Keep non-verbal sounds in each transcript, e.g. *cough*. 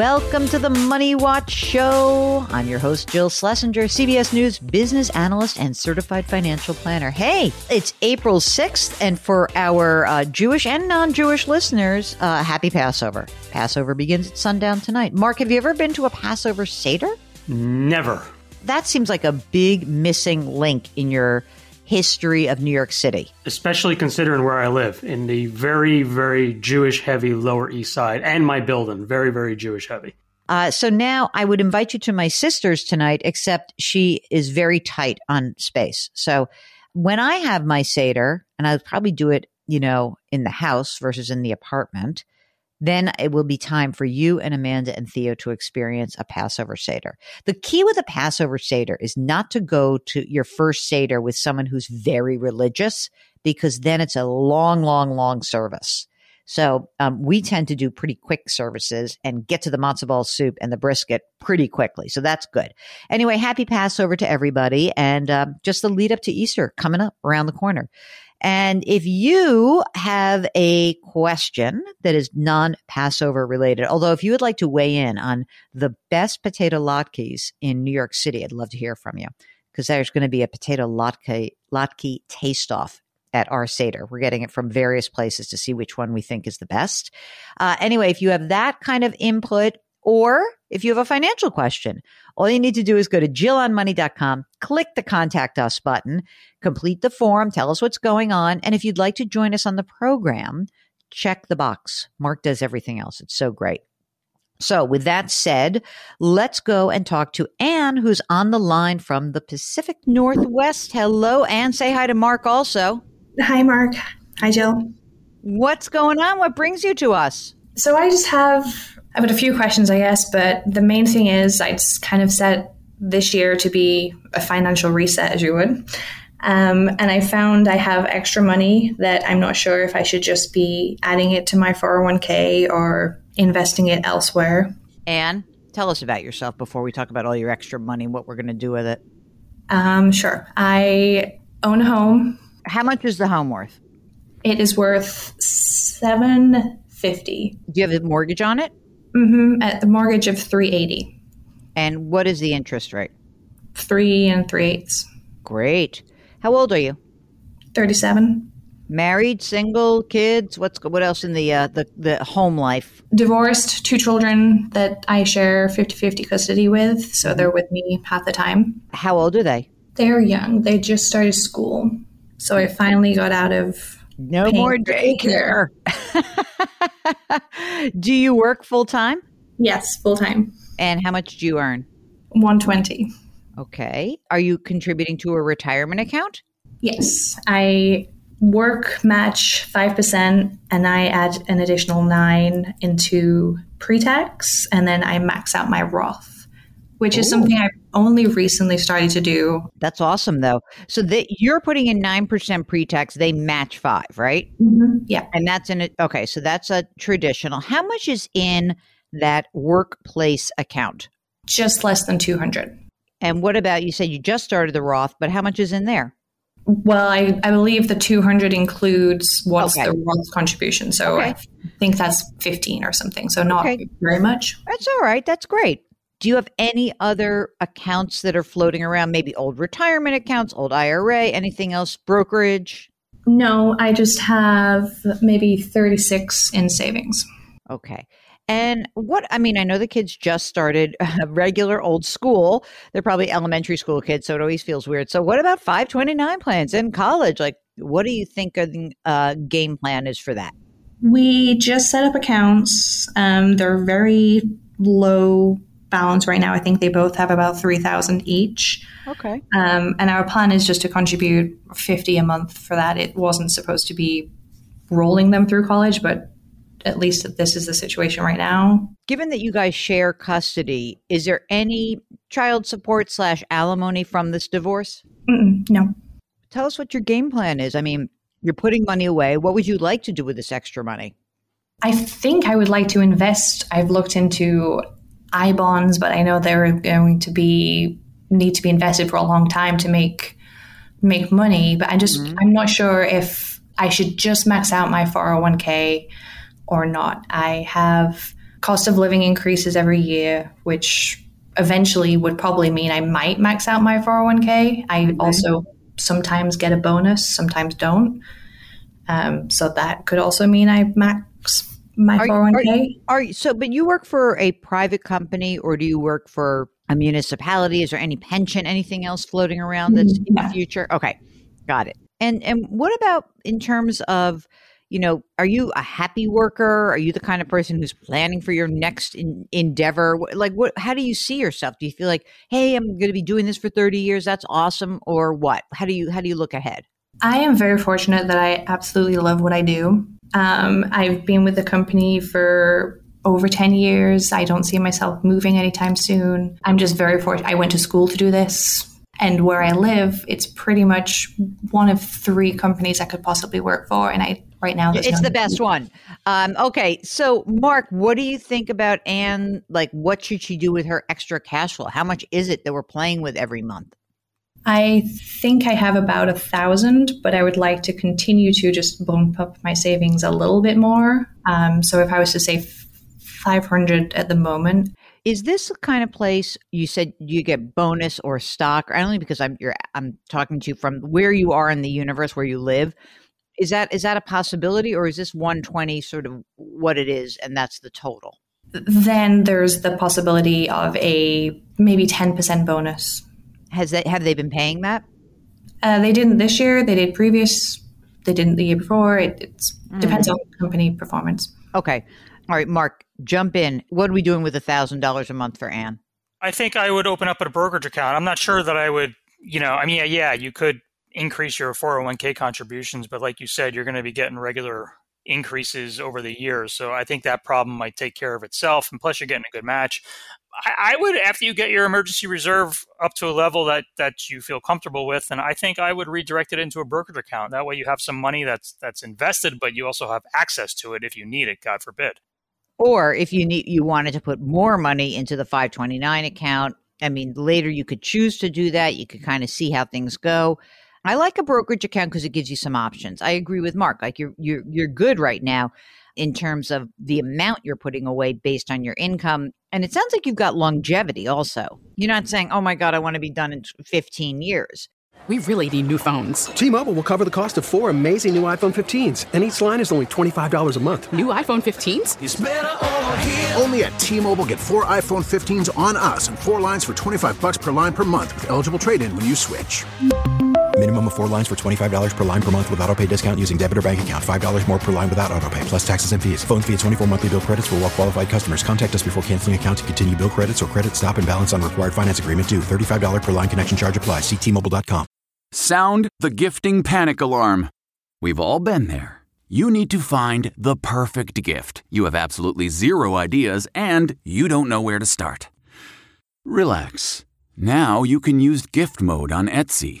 Welcome to the Money Watch Show. I'm your host, Jill Schlesinger, CBS News business analyst and certified financial planner. Hey, it's April 6th, and for our uh, Jewish and non Jewish listeners, uh, happy Passover. Passover begins at sundown tonight. Mark, have you ever been to a Passover Seder? Never. That seems like a big missing link in your history of New York City. Especially considering where I live in the very, very Jewish heavy Lower East Side and my building, very, very Jewish heavy. Uh, so now I would invite you to my sister's tonight, except she is very tight on space. So when I have my Seder, and I'll probably do it, you know, in the house versus in the apartment, then it will be time for you and Amanda and Theo to experience a Passover Seder. The key with a Passover Seder is not to go to your first Seder with someone who's very religious, because then it's a long, long, long service. So um, we tend to do pretty quick services and get to the matzo ball soup and the brisket pretty quickly. So that's good. Anyway, happy Passover to everybody, and um, just the lead up to Easter coming up around the corner. And if you have a question that is non Passover related, although if you would like to weigh in on the best potato latkes in New York City, I'd love to hear from you because there's going to be a potato latke, latke taste off at our Seder. We're getting it from various places to see which one we think is the best. Uh, anyway, if you have that kind of input, or if you have a financial question, all you need to do is go to jillonmoney.com, click the contact us button, complete the form, tell us what's going on. And if you'd like to join us on the program, check the box. Mark does everything else. It's so great. So, with that said, let's go and talk to Anne, who's on the line from the Pacific Northwest. Hello, Anne. Say hi to Mark also. Hi, Mark. Hi, Jill. What's going on? What brings you to us? So, I just have I've got a few questions, I guess, but the main thing is I just kind of set this year to be a financial reset, as you would. Um, and I found I have extra money that I'm not sure if I should just be adding it to my 401k or investing it elsewhere. Anne, tell us about yourself before we talk about all your extra money, what we're going to do with it. Um, sure. I own a home. How much is the home worth? It is worth seven fifty. Do you have a mortgage on it? Mm-hmm. At the mortgage of three eighty. And what is the interest rate? Three and three eighths. Great. How old are you? Thirty-seven. Married, single, kids. What's what else in the uh, the the home life? Divorced, two children that I share 50-50 custody with, so they're with me half the time. How old are they? They're young. They just started school, so I finally got out of no more daycare. *laughs* do you work full time? Yes, full time. And how much do you earn? 120. Okay. Are you contributing to a retirement account? Yes. I work match 5% and I add an additional 9 into pre-tax and then I max out my Roth, which is something I've only recently started to do. That's awesome though. So that you're putting in 9% pre-tax, they match 5, right? Mm-hmm. Yeah. And that's in it. Okay, so that's a traditional. How much is in that workplace account? Just less than 200. And what about you said you just started the Roth, but how much is in there? Well, I, I believe the 200 includes what's Okay. the Roth contribution. So Okay. I think that's 15 or something. So not Okay. very much. That's all right. That's great. Do you have any other accounts that are floating around? Maybe old retirement accounts, old IRA, anything else, brokerage? No, I just have maybe 36 in savings. Okay. And what, I mean, I know the kids just started *laughs* regular old school. They're probably elementary school kids, so it always feels weird. So, what about 529 plans in college? Like, what do you think a uh, game plan is for that? We just set up accounts. Um, they're very low balance right now. I think they both have about 3000 each. Okay. Um, and our plan is just to contribute 50 a month for that. It wasn't supposed to be rolling them through college, but at least this is the situation right now. Given that you guys share custody, is there any child support slash alimony from this divorce? Mm-mm, no. Tell us what your game plan is. I mean, you're putting money away. What would you like to do with this extra money? I think I would like to invest. I've looked into I bonds, but I know they're going to be need to be invested for a long time to make make money. But I just I'm not sure if I should just max out my 401k or not. I have cost of living increases every year, which eventually would probably mean I might max out my 401k. I also sometimes get a bonus, sometimes don't. Um, so that could also mean I max my Are you- 401k. Are you so? But you work for a private company, or do you work for a municipality? Is there any pension, anything else floating around that's in the future? Okay, got it. And and what about in terms of, you know, are you a happy worker? Are you the kind of person who's planning for your next in, endeavor? Like, what? How do you see yourself? Do you feel like, hey, I'm going to be doing this for 30 years? That's awesome, or what? How do you how do you look ahead? I am very fortunate that I absolutely love what I do. Um, I've been with the company for over 10 years. I don't see myself moving anytime soon. I'm just very fortunate. I went to school to do this. And where I live, it's pretty much one of three companies I could possibly work for. And I right now, It's no- the best one. Um, okay, so Mark, what do you think about Anne? Like, what should she do with her extra cash flow? How much is it that we're playing with every month? I think I have about a thousand, but I would like to continue to just bump up my savings a little bit more. Um, so if I was to say 500 at the moment, Is this the kind of place you said you get bonus or stock? I only because I'm you're I'm talking to you from where you are in the universe where you live. Is that is that a possibility, or is this 120 sort of what it is, and that's the total? then there's the possibility of a maybe 10% bonus. Has they have they been paying that? Uh, they didn't this year, they did previous, they didn't the year before. It it's, depends on company performance. Okay, all right, Mark, jump in. What are we doing with a thousand dollars a month for Anne? I think I would open up a brokerage account. I'm not sure that I would, you know, I mean, yeah, yeah, you could increase your 401k contributions, but like you said, you're going to be getting regular increases over the years. So I think that problem might take care of itself. And plus, you're getting a good match. I, I would, after you get your emergency reserve up to a level that that you feel comfortable with, and I think I would redirect it into a brokerage account. That way, you have some money that's that's invested, but you also have access to it if you need it. God forbid. Or if you need you wanted to put more money into the 529 account, I mean, later you could choose to do that. You could kind of see how things go. I like a brokerage account because it gives you some options. I agree with Mark. Like you're you're you're good right now in terms of the amount you're putting away based on your income. And it sounds like you've got longevity also. You're not saying, "Oh my god, I want to be done in 15 years." We really need new phones. T-Mobile will cover the cost of four amazing new iPhone 15s, and each line is only $25 a month. New iPhone 15s? Only at T-Mobile get four iPhone 15s on us and four lines for 25 bucks per line per month with eligible trade-in when you switch. Minimum of four lines for $25 per line per month with auto pay discount using debit or bank account. $5 more per line without auto pay, plus taxes and fees. Phone fee at 24 monthly bill credits for all well qualified customers. Contact us before canceling account to continue bill credits or credit stop and balance on required finance agreement due. $35 per line connection charge applies. Ctmobile.com. Sound the gifting panic alarm. We've all been there. You need to find the perfect gift. You have absolutely zero ideas and you don't know where to start. Relax. Now you can use gift mode on Etsy.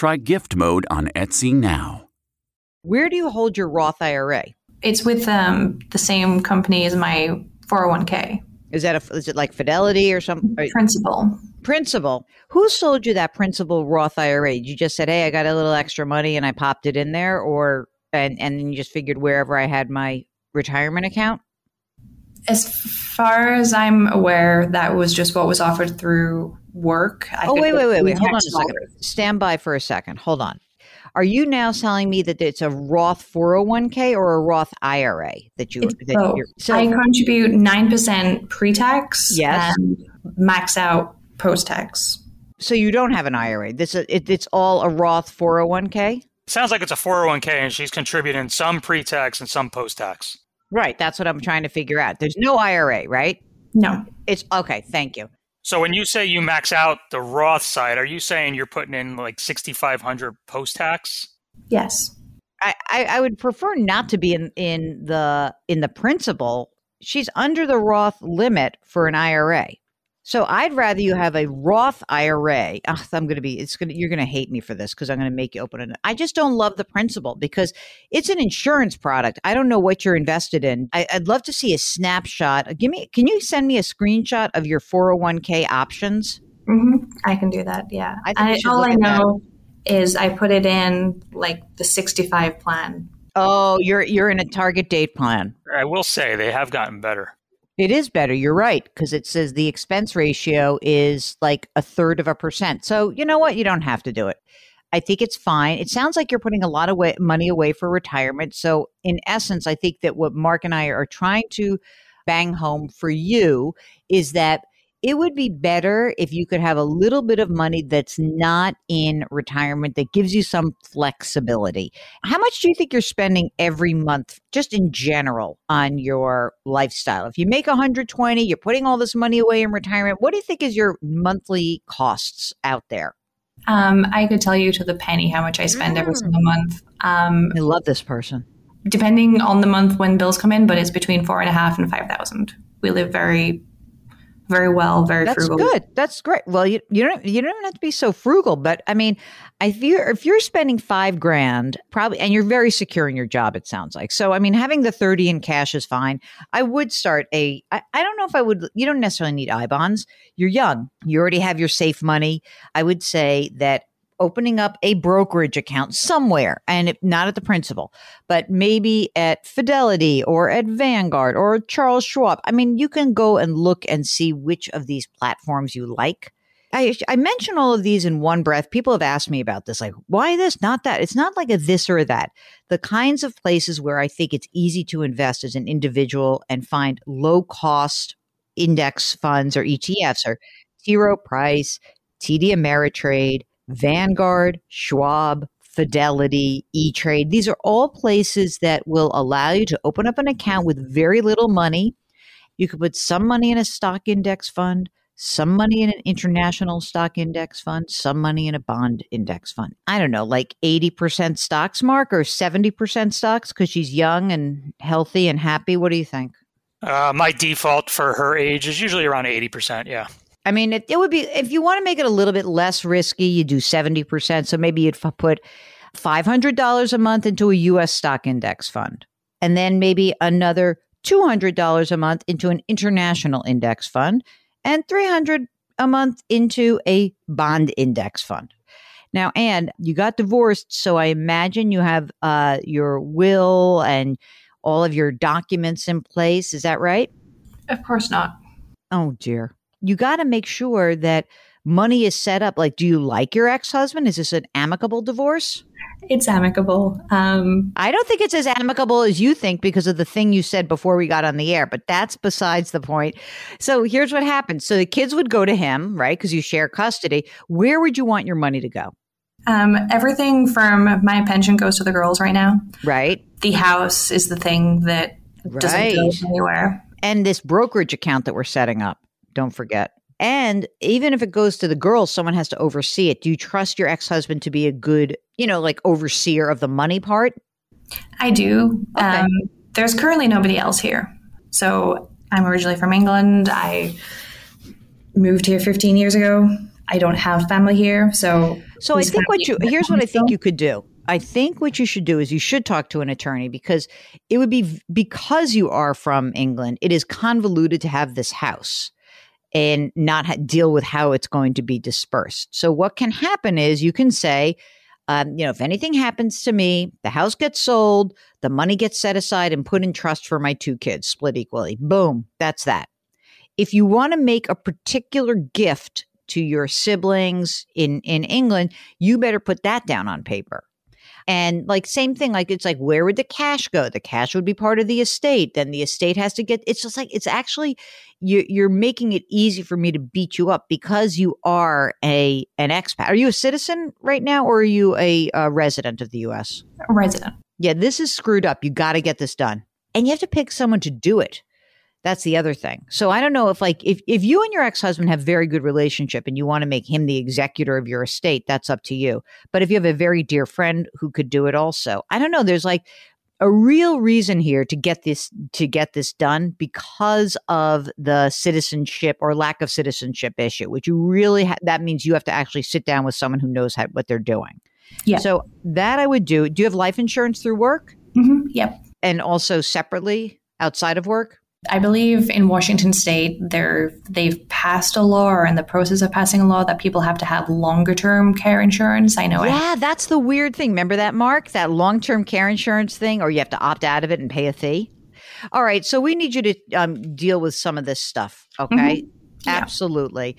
Try gift mode on Etsy now. Where do you hold your Roth IRA? It's with um, the same company as my 401k. Is that a, is it like Fidelity or something? Principal. Principal. Who sold you that Principal Roth IRA? You just said, "Hey, I got a little extra money and I popped it in there," or and and then you just figured wherever I had my retirement account. As far as I'm aware, that was just what was offered through work. I oh wait, wait, wait, wait! Hold on a second. Stand by for a second. Hold on. Are you now telling me that it's a Roth 401k or a Roth IRA that you? That you're, so I contribute nine percent pre-tax. Yes. max out post-tax. So you don't have an IRA. This it, it's all a Roth 401k. Sounds like it's a 401k, and she's contributing some pre-tax and some post-tax. Right. That's what I'm trying to figure out. There's no IRA, right? No. It's okay. Thank you. So when you say you max out the Roth side, are you saying you're putting in like 6,500 post tax? Yes. I, I, I would prefer not to be in, in the in the principal. She's under the Roth limit for an IRA. So I'd rather you have a Roth IRA. Ugh, I'm going to be, it's going to, you're going to hate me for this because I'm going to make you open it. I just don't love the Principal because it's an insurance product. I don't know what you're invested in. I, would love to see a snapshot. Give me, can you send me a screenshot of your 401k options? Mm-hmm. I can do that. Yeah. I I, all I know that. is I put it in like the 65 plan. Oh, you're you're in a target date plan. I will say they have gotten better. It is better. You're right. Because it says the expense ratio is like a third of a percent. So, you know what? You don't have to do it. I think it's fine. It sounds like you're putting a lot of way, money away for retirement. So, in essence, I think that what Mark and I are trying to bang home for you is that it would be better if you could have a little bit of money that's not in retirement that gives you some flexibility. How much do you think you're spending every month just in general on your lifestyle? If you make 120, you're putting all this money away in retirement, what do you think is your monthly costs out there? Um, I could tell you to the penny how much I spend mm. every single month. Um, I love this person. Depending on the month when bills come in, but it's between four and a half and five thousand. We live very very well, very That's frugal. good. That's great. Well, you you don't you don't have to be so frugal, but I mean, if you're if you're spending five grand, probably, and you're very secure in your job, it sounds like. So, I mean, having the thirty in cash is fine. I would start a. I, I don't know if I would. You don't necessarily need I bonds. You're young. You already have your safe money. I would say that opening up a brokerage account somewhere and not at the principal, but maybe at Fidelity or at Vanguard or Charles Schwab. I mean, you can go and look and see which of these platforms you like. I, I mention all of these in one breath. People have asked me about this, like, why this, not that? It's not like a this or that. The kinds of places where I think it's easy to invest as an individual and find low cost index funds or ETFs T. Rowe Price, TD Ameritrade, Vanguard, Schwab, Fidelity, E Trade. These are all places that will allow you to open up an account with very little money. You could put some money in a stock index fund, some money in an international stock index fund, some money in a bond index fund. I don't know, like 80% stocks, Mark, or 70% stocks because she's young and healthy and happy. What do you think? Uh, my default for her age is usually around 80%. Yeah. I mean, it, it would be if you want to make it a little bit less risky, you do 70%. So maybe you'd put $500 a month into a US stock index fund, and then maybe another $200 a month into an international index fund, and 300 a month into a bond index fund. Now, Anne, you got divorced, so I imagine you have uh, your will and all of your documents in place. Is that right? Of course not. Oh, dear. You got to make sure that money is set up. Like, do you like your ex husband? Is this an amicable divorce? It's amicable. Um, I don't think it's as amicable as you think because of the thing you said before we got on the air, but that's besides the point. So here's what happened. So the kids would go to him, right? Because you share custody. Where would you want your money to go? Um, everything from my pension goes to the girls right now. Right. The house is the thing that doesn't Right. go anywhere. And this brokerage account that we're setting up, don't forget. And even if it goes to the girls, someone has to oversee it. Do you trust your ex husband to be a good, you know, like overseer of the money part? I do. Okay. Um, there's currently nobody else here. So I'm originally from England. I moved here 15 years ago. I don't have family here. So, So I think what you here's what I think you could do. I think what you should do is you should talk to an attorney because it would be because you are from England. It is convoluted to have this house and not ha- deal with how it's going to be dispersed. So what can happen is you can say, um, you know, if anything happens to me, the house gets sold, the money gets set aside and put in trust for my two kids, split equally. Boom, that's that. If you want to make a particular gift to your siblings in in England, you better put that down on paper. And like same thing, like it's like where would the cash go? The cash would be part of the estate. Then the estate has to get. It's just like it's actually you, you're making it easy for me to beat you up because you are a an expat. Are you a citizen right now, or are you a, uh resident of the U.S.? A resident. Yeah, this is screwed up. You got to get this done, and you have to pick someone to do it. That's the other thing. So I don't know if like if if you and your ex-husband have very good relationship and you want to make him the executor of your estate, that's up to you. But if you have a very dear friend who could do it also. I don't know, there's like a real reason here to get this to get this done because of the citizenship or lack of citizenship issue, which you really ha- that means you have to actually sit down with someone who knows how, what they're doing. Yeah. So that I would do. Do you have life insurance through work Mm-hmm. Yep. and also separately outside of work? I believe in Washington State, they're they've passed a law or in the process of passing a law that people have to have longer term care insurance. I know. I, Yeah, that's the weird thing. Remember that, Mark? That long term care insurance thing, or you have to opt out of it and pay a fee? All right. So we need you to um, deal with some of this stuff. Okay. Yeah. Absolutely.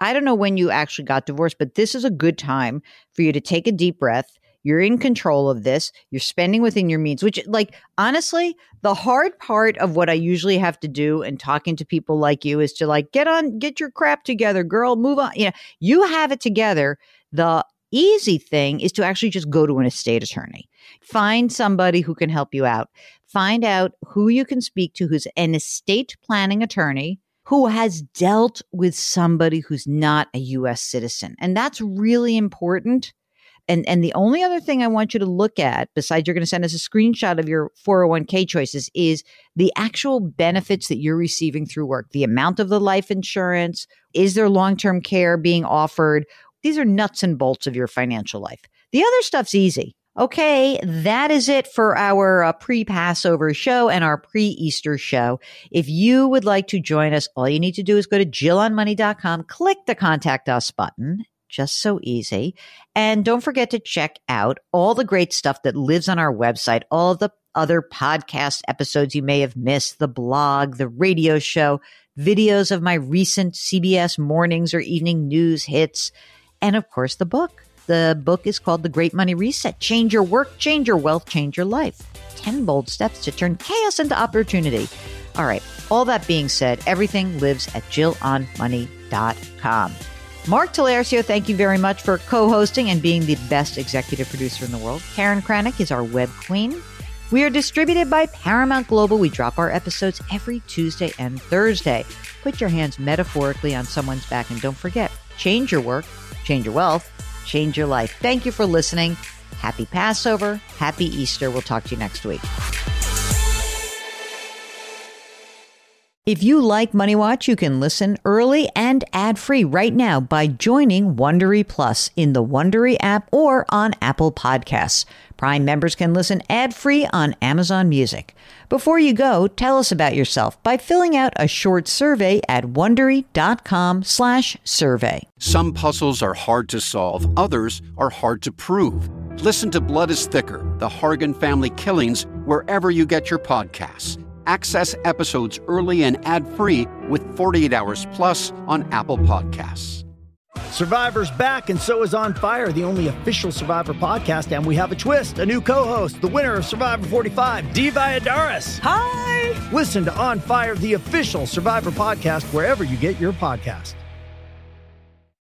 I don't know when you actually got divorced, but this is a good time for you to take a deep breath. You're in control of this. You're spending within your means, which, like, honestly, the hard part of what I usually have to do and talking to people like you is to, like, get on, get your crap together, girl, move on. You know, you have it together. The easy thing is to actually just go to an estate attorney. Find somebody who can help you out. Find out who you can speak to who's an estate planning attorney who has dealt with somebody who's not a US citizen. And that's really important. And and the only other thing I want you to look at, besides you're going to send us a screenshot of your 401k choices, is the actual benefits that you're receiving through work. The amount of the life insurance, is there long-term care being offered? These are nuts and bolts of your financial life. The other stuff's easy. Okay, that is it for our uh, pre Passover show and our pre Easter show. If you would like to join us, all you need to do is go to jillonmoney.com, click the contact us button. Just so easy. And don't forget to check out all the great stuff that lives on our website, all the other podcast episodes you may have missed, the blog, the radio show, videos of my recent CBS mornings or evening news hits, and of course the book. The book is called The Great Money Reset Change Your Work, Change Your Wealth, Change Your Life. 10 bold steps to turn chaos into opportunity. All right, all that being said, everything lives at jillonmoney.com. Mark Talercio, thank you very much for co hosting and being the best executive producer in the world. Karen Kranick is our web queen. We are distributed by Paramount Global. We drop our episodes every Tuesday and Thursday. Put your hands metaphorically on someone's back and don't forget change your work, change your wealth, change your life. Thank you for listening. Happy Passover. Happy Easter. We'll talk to you next week. If you like Money Watch, you can listen early and ad-free right now by joining Wondery Plus in the Wondery app or on Apple Podcasts. Prime members can listen ad-free on Amazon Music. Before you go, tell us about yourself by filling out a short survey at wondery.com/survey. Some puzzles are hard to solve, others are hard to prove. Listen to Blood is Thicker: The Hargan Family Killings wherever you get your podcasts. Access episodes early and ad-free with 48 Hours Plus on Apple Podcasts. Survivor's back, and so is On Fire, the only official Survivor podcast. And we have a twist a new co host, the winner of Survivor 45, Dee Valladares. Hi! Listen to On Fire, the official Survivor podcast, wherever you get your podcast.